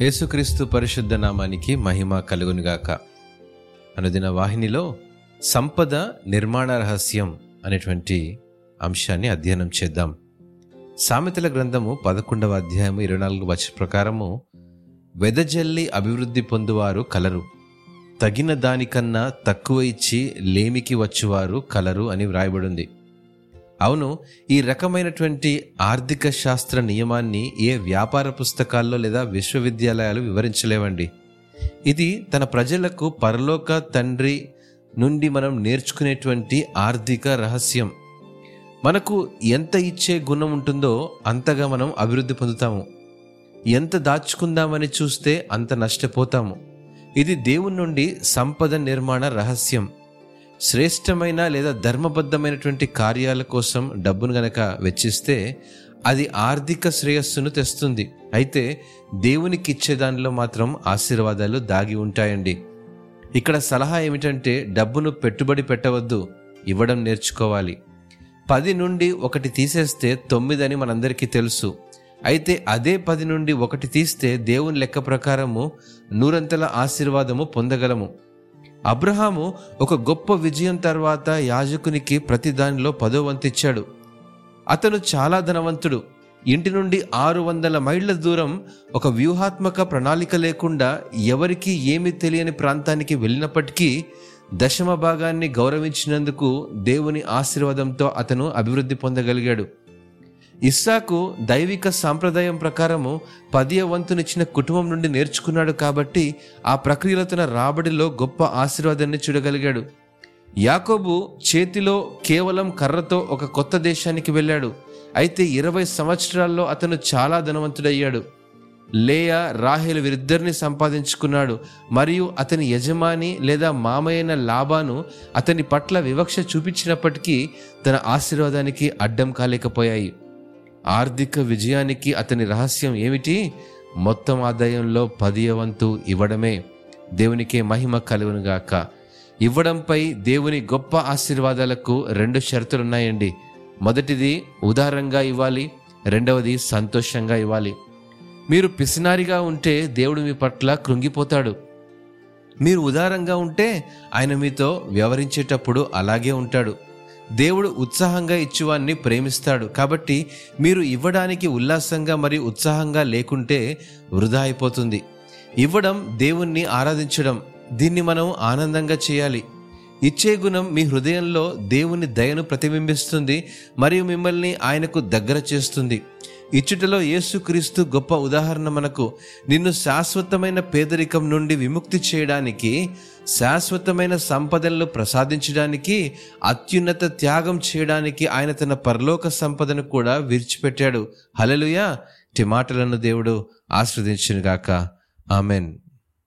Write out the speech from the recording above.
యేసుక్రీస్తు పరిశుద్ధ నామానికి మహిమ కలుగునుగాక. అనుదిన వాహినిలో సంపద నిర్మాణ రహస్యం అనేటువంటి అంశాన్ని అధ్యయనం చేద్దాం. సామెతల గ్రంథము పదకొండవ అధ్యాయము ఇరవై నాలుగు వచ్చ ప్రకారము వెదజల్లి అభివృద్ధి పొందువారు కలరు. తగిన దానికన్నా తక్కువ ఇచ్చి లేమికి వచ్చువారు కలరు అని వ్రాయబడింది. అవును ఈ రకమైనటువంటి ఆర్థిక శాస్త్ర నియమాన్ని ఏ వ్యాపార పుస్తకాల్లో లేదా విశ్వవిద్యాలయాలు వివరించలేవండి. ఇది తన ప్రజలకు పరలోక తండ్రి నుండి మనం నేర్చుకునేటువంటి ఆర్థిక రహస్యం. మనకు ఎంత ఇచ్చే గుణం ఉంటుందో అంతగా మనం అభివృద్ధి పొందుతాము. ఎంత దాచుకుందామని చూస్తే అంత నష్టపోతాము. ఇది దేవుని నుండి సంపద నిర్మాణ రహస్యం. శ్రేష్టమైన లేదా ధర్మబద్ధమైనటువంటి కార్యాల కోసం డబ్బును గనక వెచ్చిస్తే అది ఆర్థిక శ్రేయస్సును తెస్తుంది. అయితే దేవునికి ఇచ్చే దానిలో మాత్రం ఆశీర్వాదాలు దాగి ఉంటాయండి. ఇక్కడ సలహా ఏమిటంటే డబ్బును పెట్టుబడి పెట్టవద్దు ఇవ్వడం నేర్చుకోవాలి. పది నుండి ఒకటి తీసేస్తే తొమ్మిదని మనందరికీ తెలుసు. అయితే అదే పది నుండి ఒకటి తీస్తే దేవుని లెక్క ప్రకారము నూరంతల ఆశీర్వాదము పొందగలము. అబ్రహాము ఒక గొప్ప విజయం తర్వాత యాజకునికి ప్రతి దానిలో పదో వంతిచ్చాడు అతను చాలా ధనవంతుడు. ఇంటి నుండి ఆరు వందల మైళ్ళ దూరం ఒక వ్యూహాత్మక ప్రణాళిక లేకుండా ఎవరికి ఏమీ తెలియని ప్రాంతానికి వెళ్ళినప్పటికీ దశమ భాగాన్ని గౌరవించినందుకు దేవుని ఆశీర్వాదంతో అతను అభివృద్ధి పొందగలిగాడు. ఇస్సాకు దైవిక సాంప్రదాయం ప్రకారము పదియ వంతునిచ్చిన కుటుంబం నుండి నేర్చుకున్నాడు కాబట్టి ఆ ప్రక్రియలో తన రాబడిలో గొప్ప ఆశీర్వాదాన్ని చూడగలిగాడు. యాకోబు చేతిలో కేవలం కర్రతో ఒక కొత్త దేశానికి వెళ్ళాడు. అయితే ఇరవై సంవత్సరాల్లో అతను చాలా ధనవంతుడయ్యాడు. లేయా రాహేలు వీరిద్దరిని సంపాదించుకున్నాడు. మరియు అతని యజమాని లేదా మామయ్యన లాభాను అతని పట్ల వివక్ష చూపించినప్పటికీ తన ఆశీర్వాదానికి అడ్డం కాలేకపోయాయి ఆర్థిక విజయానికి అతని రహస్యం ఏమిటి? మొత్తం ఆదాయంలో పదియ వంతు ఇవ్వడమే దేవునికే మహిమ కలుగునుగాక ఇవ్వడంపై దేవుని గొప్ప ఆశీర్వాదాలకు రెండు షరతులున్నాయండి. మొదటిది ఉదారంగా ఇవ్వాలి రెండవది సంతోషంగా ఇవ్వాలి. మీరు పిసినారిగా ఉంటే దేవుడు మీ పట్ల కృంగిపోతాడు. మీరు ఉదారంగా ఉంటే ఆయన మీతో వ్యవహరించేటప్పుడు అలాగే ఉంటాడు. దేవుడు ఉత్సాహంగా ఇచ్చువాన్ని ప్రేమిస్తాడు. కాబట్టి మీరు ఇవ్వడానికి ఉల్లాసంగా మరియు ఉత్సాహంగా లేకుంటే వృధా అయిపోతుంది. ఇవ్వడం దేవుణ్ణి ఆరాధించడం. దీన్ని మనం ఆనందంగా చేయాలి. ఇచ్చే గుణం మీ హృదయంలో దేవుని దయను ప్రతిబింబిస్తుంది మరియు మిమ్మల్ని ఆయనకు దగ్గర చేస్తుంది. ఇచ్చుటలో యేసుక్రీస్తు గొప్ప ఉదాహరణ మనకు నిన్ను శాశ్వతమైన పేదరికం నుండి విముక్తి చేయడానికి శాశ్వతమైన సంపదలను ప్రసాదించడానికి అత్యున్నత త్యాగం చేయడానికి ఆయన తన పరలోక సంపదను కూడా విడిచిపెట్టాడు. హలలుయా టిమాటలను దేవుడు ఆస్వాదించునుగాక ఆమెన్.